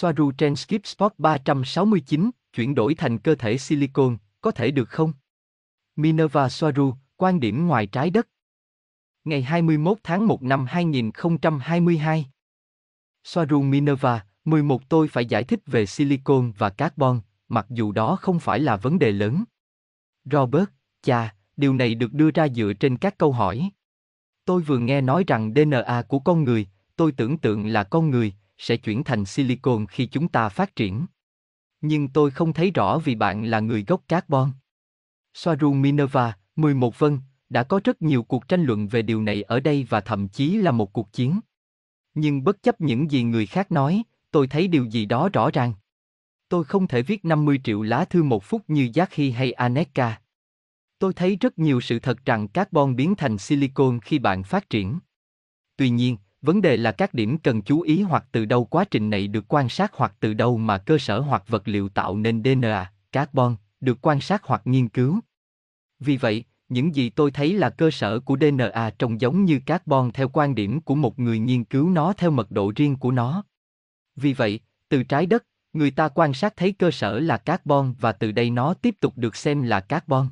Soaru trên Skip Spot 369, chuyển đổi thành cơ thể silicon, có thể được không? Minerva Soaru, quan điểm ngoài trái đất. Ngày 21 tháng 1 năm 2022. Soaru Minerva, 11 tôi phải giải thích về silicon và carbon, mặc dù đó không phải là vấn đề lớn. Robert, cha, điều này được đưa ra dựa trên các câu hỏi. Tôi vừa nghe nói rằng DNA của con người, tôi tưởng tượng là con người, sẽ chuyển thành silicon khi chúng ta phát triển. Nhưng tôi không thấy rõ vì bạn là người gốc carbon. Soaru Minerva, 11 Vân, đã có rất nhiều cuộc tranh luận về điều này ở đây và thậm chí là một cuộc chiến. Nhưng bất chấp những gì người khác nói, tôi thấy điều gì đó rõ ràng. Tôi không thể viết 50 triệu lá thư một phút như Jackie hay Aneka. Tôi thấy rất nhiều sự thật rằng carbon biến thành silicon khi bạn phát triển. Tuy nhiên, vấn đề là các điểm cần chú ý hoặc từ đâu quá trình này được quan sát hoặc từ đâu mà cơ sở hoặc vật liệu tạo nên DNA, carbon, được quan sát hoặc nghiên cứu. Vì vậy, những gì tôi thấy là cơ sở của DNA trông giống như carbon theo quan điểm của một người nghiên cứu nó theo mật độ riêng của nó. Vì vậy, từ trái đất, người ta quan sát thấy cơ sở là carbon và từ đây nó tiếp tục được xem là carbon.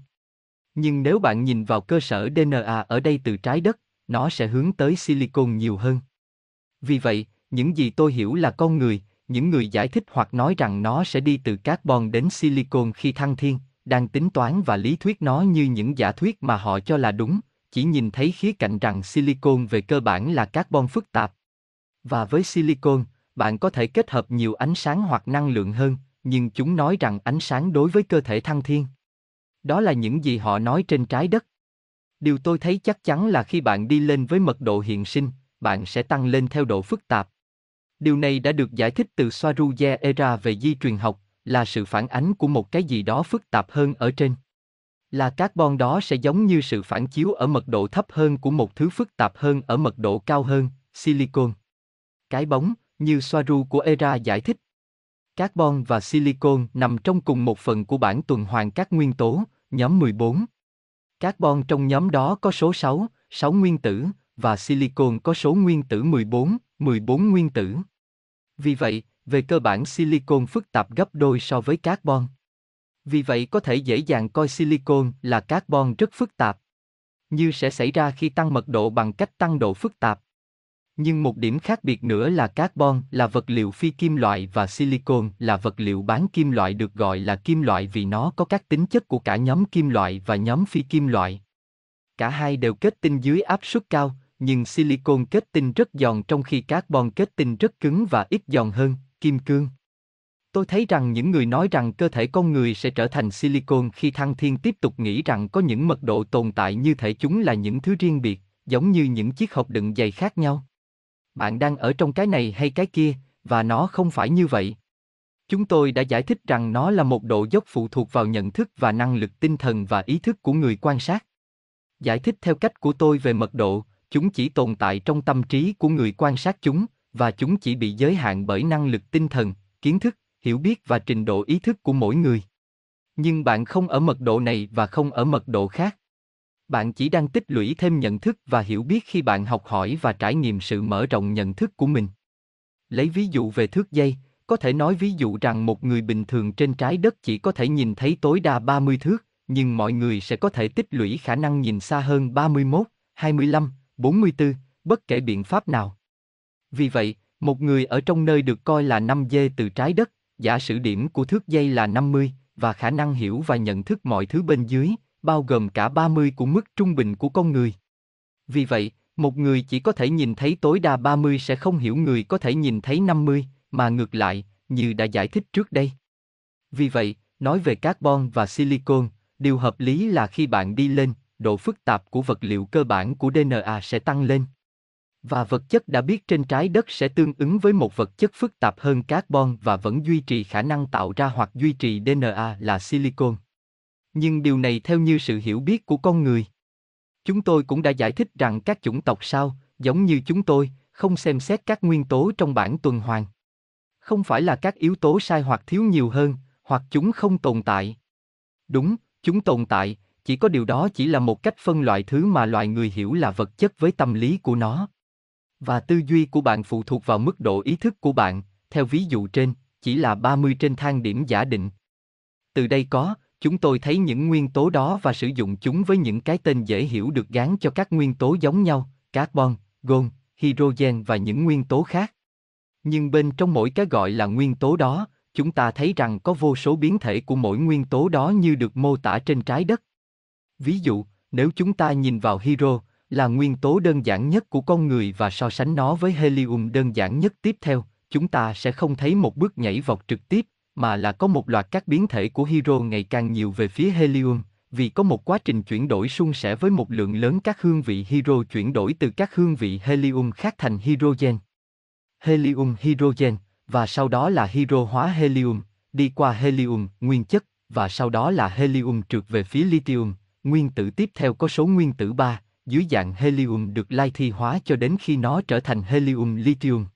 Nhưng nếu bạn nhìn vào cơ sở DNA ở đây từ trái đất, nó sẽ hướng tới silicon nhiều hơn. Vì vậy, những gì tôi hiểu là con người, những người giải thích hoặc nói rằng nó sẽ đi từ carbon đến silicon khi thăng thiên, đang tính toán và lý thuyết nó như những giả thuyết mà họ cho là đúng, chỉ nhìn thấy khía cạnh rằng silicon về cơ bản là carbon phức tạp. Và với silicon, bạn có thể kết hợp nhiều ánh sáng hoặc năng lượng hơn, nhưng chúng nói rằng ánh sáng đối với cơ thể thăng thiên. Đó là những gì họ nói trên trái đất. Điều tôi thấy chắc chắn là khi bạn đi lên với mật độ hiện sinh, bạn sẽ tăng lên theo độ phức tạp. Điều này đã được giải thích từ Swaruja Era về di truyền học, là sự phản ánh của một cái gì đó phức tạp hơn ở trên. Là carbon đó sẽ giống như sự phản chiếu ở mật độ thấp hơn của một thứ phức tạp hơn ở mật độ cao hơn, silicon. Cái bóng, như Swaru của Era giải thích. Carbon và silicon nằm trong cùng một phần của bảng tuần hoàn các nguyên tố, nhóm 14. Carbon trong nhóm đó có số 6, 6 nguyên tử, và silicon có số nguyên tử 14, 14 nguyên tử. Vì vậy, về cơ bản silicon phức tạp gấp đôi so với carbon. Vì vậy có thể dễ dàng coi silicon là carbon rất phức tạp. Như sẽ xảy ra khi tăng mật độ bằng cách tăng độ phức tạp. Nhưng một điểm khác biệt nữa là carbon là vật liệu phi kim loại và silicon là vật liệu bán kim loại được gọi là kim loại vì nó có các tính chất của cả nhóm kim loại và nhóm phi kim loại. Cả hai đều kết tinh dưới áp suất cao, nhưng silicon kết tinh rất giòn trong khi carbon kết tinh rất cứng và ít giòn hơn, kim cương. Tôi thấy rằng những người nói rằng cơ thể con người sẽ trở thành silicon khi thăng thiên tiếp tục nghĩ rằng có những mật độ tồn tại như thể chúng là những thứ riêng biệt, giống như những chiếc hộp đựng giày khác nhau. Bạn đang ở trong cái này hay cái kia, và nó không phải như vậy. Chúng tôi đã giải thích rằng nó là một độ dốc phụ thuộc vào nhận thức và năng lực tinh thần và ý thức của người quan sát. Giải thích theo cách của tôi về mật độ, chúng chỉ tồn tại trong tâm trí của người quan sát chúng, và chúng chỉ bị giới hạn bởi năng lực tinh thần, kiến thức, hiểu biết và trình độ ý thức của mỗi người. Nhưng bạn không ở mật độ này và không ở mật độ khác. Bạn chỉ đang tích lũy thêm nhận thức và hiểu biết khi bạn học hỏi và trải nghiệm sự mở rộng nhận thức của mình. Lấy ví dụ về thước dây, có thể nói ví dụ rằng một người bình thường trên trái đất chỉ có thể nhìn thấy tối đa 30 thước, nhưng mọi người sẽ có thể tích lũy khả năng nhìn xa hơn 31, 25, 44, bất kể biện pháp nào. Vì vậy, một người ở trong nơi được coi là 5 dê từ trái đất, giả sử điểm của thước dây là 50, và khả năng hiểu và nhận thức mọi thứ bên dưới, bao gồm cả 30 của mức trung bình của con người. Vì vậy, một người chỉ có thể nhìn thấy tối đa 30 sẽ không hiểu người có thể nhìn thấy 50, mà ngược lại, như đã giải thích trước đây. Vì vậy, nói về carbon và silicon, điều hợp lý là khi bạn đi lên, độ phức tạp của vật liệu cơ bản của DNA sẽ tăng lên. Và vật chất đã biết trên trái đất sẽ tương ứng với một vật chất phức tạp hơn carbon và vẫn duy trì khả năng tạo ra hoặc duy trì DNA là silicon. Nhưng điều này theo như sự hiểu biết của con người. Chúng tôi cũng đã giải thích rằng các chủng tộc sao, giống như chúng tôi, không xem xét các nguyên tố trong bản tuần hoàn. Không phải là các yếu tố sai hoặc thiếu nhiều hơn, hoặc chúng không tồn tại. Đúng, chúng tồn tại, chỉ có điều đó chỉ là một cách phân loại thứ mà loài người hiểu là vật chất với tâm lý của nó. Và tư duy của bạn phụ thuộc vào mức độ ý thức của bạn, theo ví dụ trên, chỉ là 30 trên thang điểm giả định. Từ đây có, chúng tôi thấy những nguyên tố đó và sử dụng chúng với những cái tên dễ hiểu được gán cho các nguyên tố giống nhau, carbon, gold, hydrogen và những nguyên tố khác. Nhưng bên trong mỗi cái gọi là nguyên tố đó, chúng ta thấy rằng có vô số biến thể của mỗi nguyên tố đó như được mô tả trên trái đất. Ví dụ, nếu chúng ta nhìn vào hydro, là nguyên tố đơn giản nhất của con người và so sánh nó với helium đơn giản nhất tiếp theo, chúng ta sẽ không thấy một bước nhảy vọt trực tiếp, mà là có một loạt các biến thể của hydro ngày càng nhiều về phía helium, vì có một quá trình chuyển đổi suôn sẻ với một lượng lớn các hương vị hydro chuyển đổi từ các hương vị helium khác thành hydrogen. Helium hydrogen, và sau đó là hydro hóa helium, đi qua helium, nguyên chất, và sau đó là helium trượt về phía lithium, nguyên tử tiếp theo có số nguyên tử 3, dưới dạng helium được lai thi hóa cho đến khi nó trở thành helium lithium.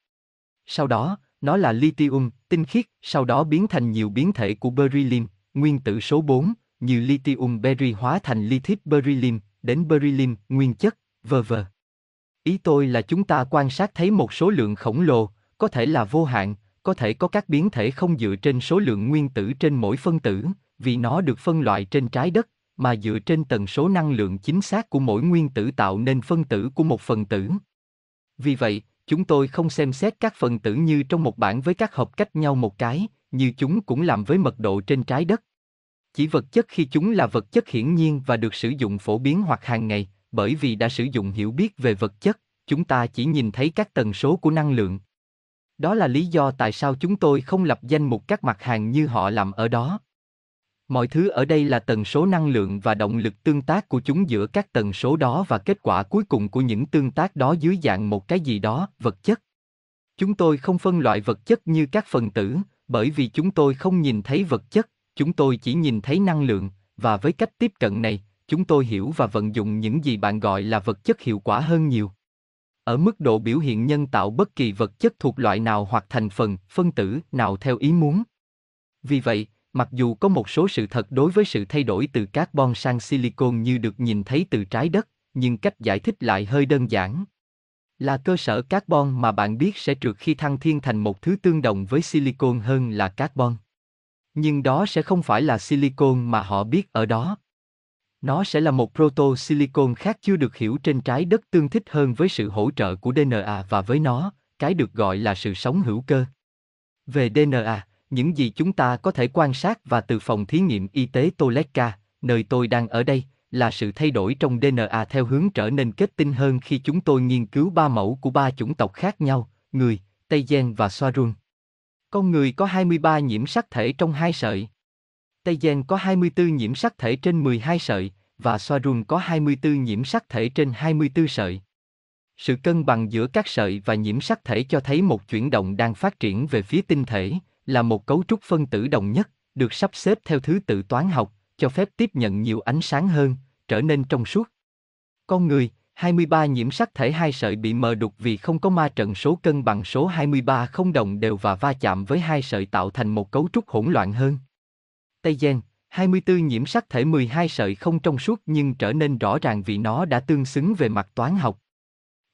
Sau đó, nó là lithium, tinh khiết, sau đó biến thành nhiều biến thể của beryllium, nguyên tử số 4, như lithium berry hóa thành lithium beryllium, đến beryllium, nguyên chất, v.v. Ý tôi là chúng ta quan sát thấy một số lượng khổng lồ, có thể là vô hạn, có thể có các biến thể không dựa trên số lượng nguyên tử trên mỗi phân tử, vì nó được phân loại trên trái đất, mà dựa trên tần số năng lượng chính xác của mỗi nguyên tử tạo nên phân tử của một phần tử. Vì vậy, chúng tôi không xem xét các phần tử như trong một bảng với các hộp cách nhau một cái, như chúng cũng làm với mật độ trên trái đất. Chỉ vật chất khi chúng là vật chất hiển nhiên và được sử dụng phổ biến hoặc hàng ngày, bởi vì đã sử dụng hiểu biết về vật chất, chúng ta chỉ nhìn thấy các tần số của năng lượng. Đó là lý do tại sao chúng tôi không lập danh mục các mặt hàng như họ làm ở đó. Mọi thứ ở đây là tần số năng lượng và động lực tương tác của chúng giữa các tần số đó và kết quả cuối cùng của những tương tác đó dưới dạng một cái gì đó, vật chất. Chúng tôi không phân loại vật chất như các phần tử, bởi vì chúng tôi không nhìn thấy vật chất, chúng tôi chỉ nhìn thấy năng lượng, và với cách tiếp cận này, chúng tôi hiểu và vận dụng những gì bạn gọi là vật chất hiệu quả hơn nhiều. Ở mức độ biểu hiện nhân tạo bất kỳ vật chất thuộc loại nào hoặc thành phần, phân tử nào theo ý muốn. Vì vậy, mặc dù có một số sự thật đối với sự thay đổi từ carbon sang silicon như được nhìn thấy từ trái đất, nhưng cách giải thích lại hơi đơn giản. Là cơ sở carbon mà bạn biết sẽ trượt khi thăng thiên thành một thứ tương đồng với silicon hơn là carbon. Nhưng đó sẽ không phải là silicon mà họ biết ở đó. Nó sẽ là một proto-silicon khác chưa được hiểu trên trái đất tương thích hơn với sự hỗ trợ của DNA và với nó, cái được gọi là sự sống hữu cơ. Về DNA, những gì chúng ta có thể quan sát và từ phòng thí nghiệm y tế Toletka, nơi tôi đang ở đây, là sự thay đổi trong DNA theo hướng trở nên kết tinh hơn khi chúng tôi nghiên cứu ba mẫu của ba chủng tộc khác nhau, người, Tây Gen và Soarun. Con người có 23 nhiễm sắc thể trong hai sợi. Tây Gen có 24 nhiễm sắc thể trên 12 sợi, và Soarun có 24 nhiễm sắc thể trên 24 sợi. Sự cân bằng giữa các sợi và nhiễm sắc thể cho thấy một chuyển động đang phát triển về phía tinh thể, là một cấu trúc phân tử đồng nhất, được sắp xếp theo thứ tự toán học, cho phép tiếp nhận nhiều ánh sáng hơn, trở nên trong suốt. Con người, 23 nhiễm sắc thể hai sợi bị mờ đục vì không có ma trận số cân bằng số 23 không đồng đều và va chạm với hai sợi tạo thành một cấu trúc hỗn loạn hơn. Tây Gen, 24 nhiễm sắc thể 12 sợi không trong suốt nhưng trở nên rõ ràng vì nó đã tương xứng về mặt toán học.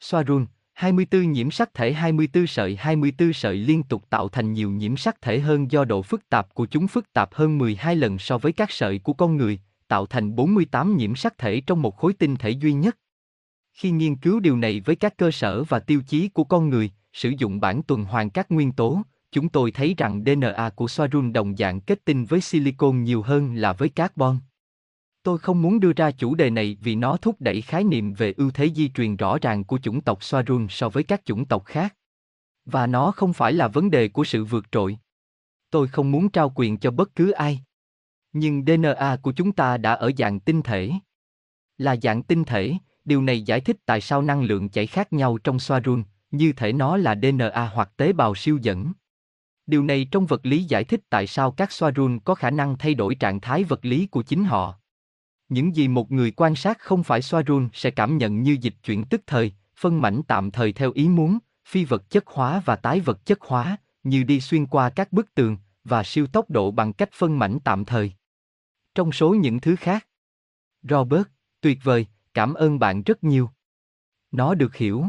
Soarun, 24 nhiễm sắc thể 24 sợi 24 sợi liên tục tạo thành nhiều nhiễm sắc thể hơn do độ phức tạp của chúng phức tạp hơn 12 lần so với các sợi của con người, tạo thành 48 nhiễm sắc thể trong một khối tinh thể duy nhất. Khi nghiên cứu điều này với các cơ sở và tiêu chí của con người, sử dụng bản tuần hoàn các nguyên tố, chúng tôi thấy rằng DNA của Soarun đồng dạng kết tinh với silicon nhiều hơn là với carbon. Tôi không muốn đưa ra chủ đề này vì nó thúc đẩy khái niệm về ưu thế di truyền rõ ràng của chủng tộc Soarun so với các chủng tộc khác. Và nó không phải là vấn đề của sự vượt trội. Tôi không muốn trao quyền cho bất cứ ai. Nhưng DNA của chúng ta đã ở dạng tinh thể. Là dạng tinh thể, điều này giải thích tại sao năng lượng chảy khác nhau trong Soarun, như thể nó là DNA hoặc tế bào siêu dẫn. Điều này trong vật lý giải thích tại sao các Soarun có khả năng thay đổi trạng thái vật lý của chính họ. Những gì một người quan sát không phải Soarun sẽ cảm nhận như dịch chuyển tức thời, phân mảnh tạm thời theo ý muốn, phi vật chất hóa và tái vật chất hóa, như đi xuyên qua các bức tường, và siêu tốc độ bằng cách phân mảnh tạm thời. Trong số những thứ khác. Robert, tuyệt vời, cảm ơn bạn rất nhiều. Nó được hiểu.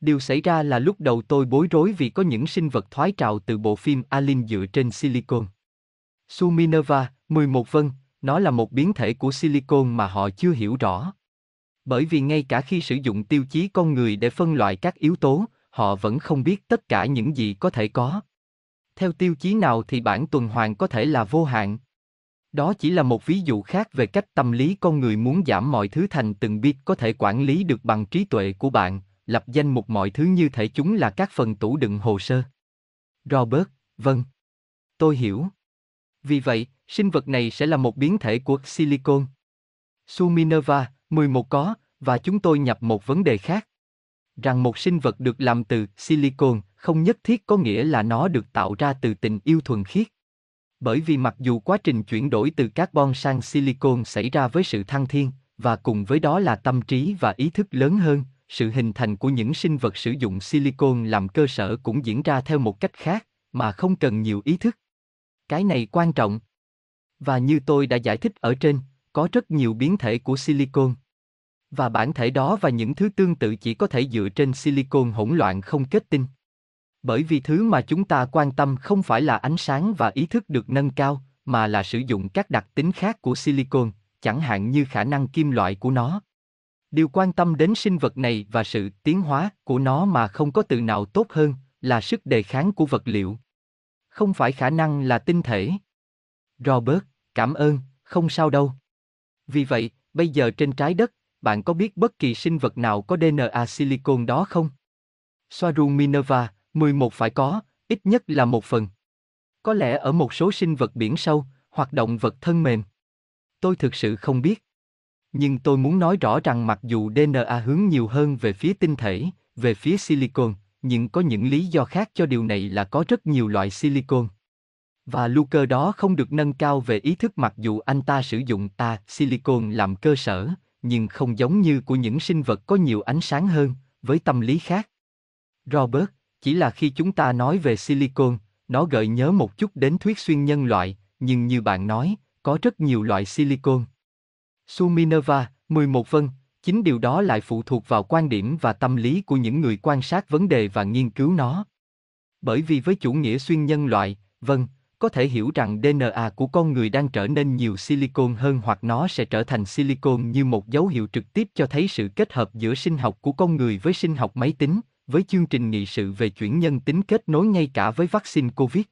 Điều xảy ra là lúc đầu tôi bối rối vì có những sinh vật thoái trào từ bộ phim Alien dựa trên silicon. Su Minerva, 11 vân, nó là một biến thể của silicon mà họ chưa hiểu rõ. Bởi vì ngay cả khi sử dụng tiêu chí con người để phân loại các yếu tố, họ vẫn không biết tất cả những gì có thể có. Theo tiêu chí nào thì bản tuần hoàn có thể là vô hạn. Đó chỉ là một ví dụ khác về cách tâm lý con người muốn giảm mọi thứ thành từng bit có thể quản lý được bằng trí tuệ của bạn, lập danh mục mọi thứ như thể chúng là các phần tủ đựng hồ sơ. Robert, vâng. Tôi hiểu. Vì vậy, sinh vật này sẽ là một biến thể của silicon. Su Minerva, 11 có, và chúng tôi nhập một vấn đề khác. Rằng một sinh vật được làm từ silicon không nhất thiết có nghĩa là nó được tạo ra từ tình yêu thuần khiết. Bởi vì mặc dù quá trình chuyển đổi từ carbon sang silicon xảy ra với sự thăng thiên, và cùng với đó là tâm trí và ý thức lớn hơn, sự hình thành của những sinh vật sử dụng silicon làm cơ sở cũng diễn ra theo một cách khác, mà không cần nhiều ý thức. Cái này quan trọng. Và như tôi đã giải thích ở trên, có rất nhiều biến thể của silicon. Và bản thể đó và những thứ tương tự chỉ có thể dựa trên silicon hỗn loạn không kết tinh. Bởi vì thứ mà chúng ta quan tâm không phải là ánh sáng và ý thức được nâng cao, mà là sử dụng các đặc tính khác của silicon, chẳng hạn như khả năng kim loại của nó. Điều quan tâm đến sinh vật này và sự tiến hóa của nó mà không có từ nào tốt hơn là sức đề kháng của vật liệu. Không phải khả năng là tinh thể. Robert, cảm ơn, không sao đâu. Vì vậy, bây giờ trên trái đất, bạn có biết bất kỳ sinh vật nào có DNA silicon đó không? Soaru Minerva, 11 phải có, ít nhất là một phần. Có lẽ ở một số sinh vật biển sâu, hoặc động vật thân mềm. Tôi thực sự không biết. Nhưng tôi muốn nói rõ rằng mặc dù DNA hướng nhiều hơn về phía tinh thể, về phía silicon, nhưng có những lý do khác cho điều này là có rất nhiều loại silicon. Và Luker đó không được nâng cao về ý thức mặc dù anh ta sử dụng ta silicon làm cơ sở, nhưng không giống như của những sinh vật có nhiều ánh sáng hơn, với tâm lý khác. Robert, chỉ là khi chúng ta nói về silicon, nó gợi nhớ một chút đến thuyết xuyên nhân loại, nhưng như bạn nói, có rất nhiều loại silicon. Suminova 11 vân, chính điều đó lại phụ thuộc vào quan điểm và tâm lý của những người quan sát vấn đề và nghiên cứu nó. Bởi vì với chủ nghĩa xuyên nhân loại, vâng, có thể hiểu rằng DNA của con người đang trở nên nhiều silicon hơn hoặc nó sẽ trở thành silicon như một dấu hiệu trực tiếp cho thấy sự kết hợp giữa sinh học của con người với sinh học máy tính, với chương trình nghị sự về chuyển nhân tính kết nối ngay cả với vaccine COVID.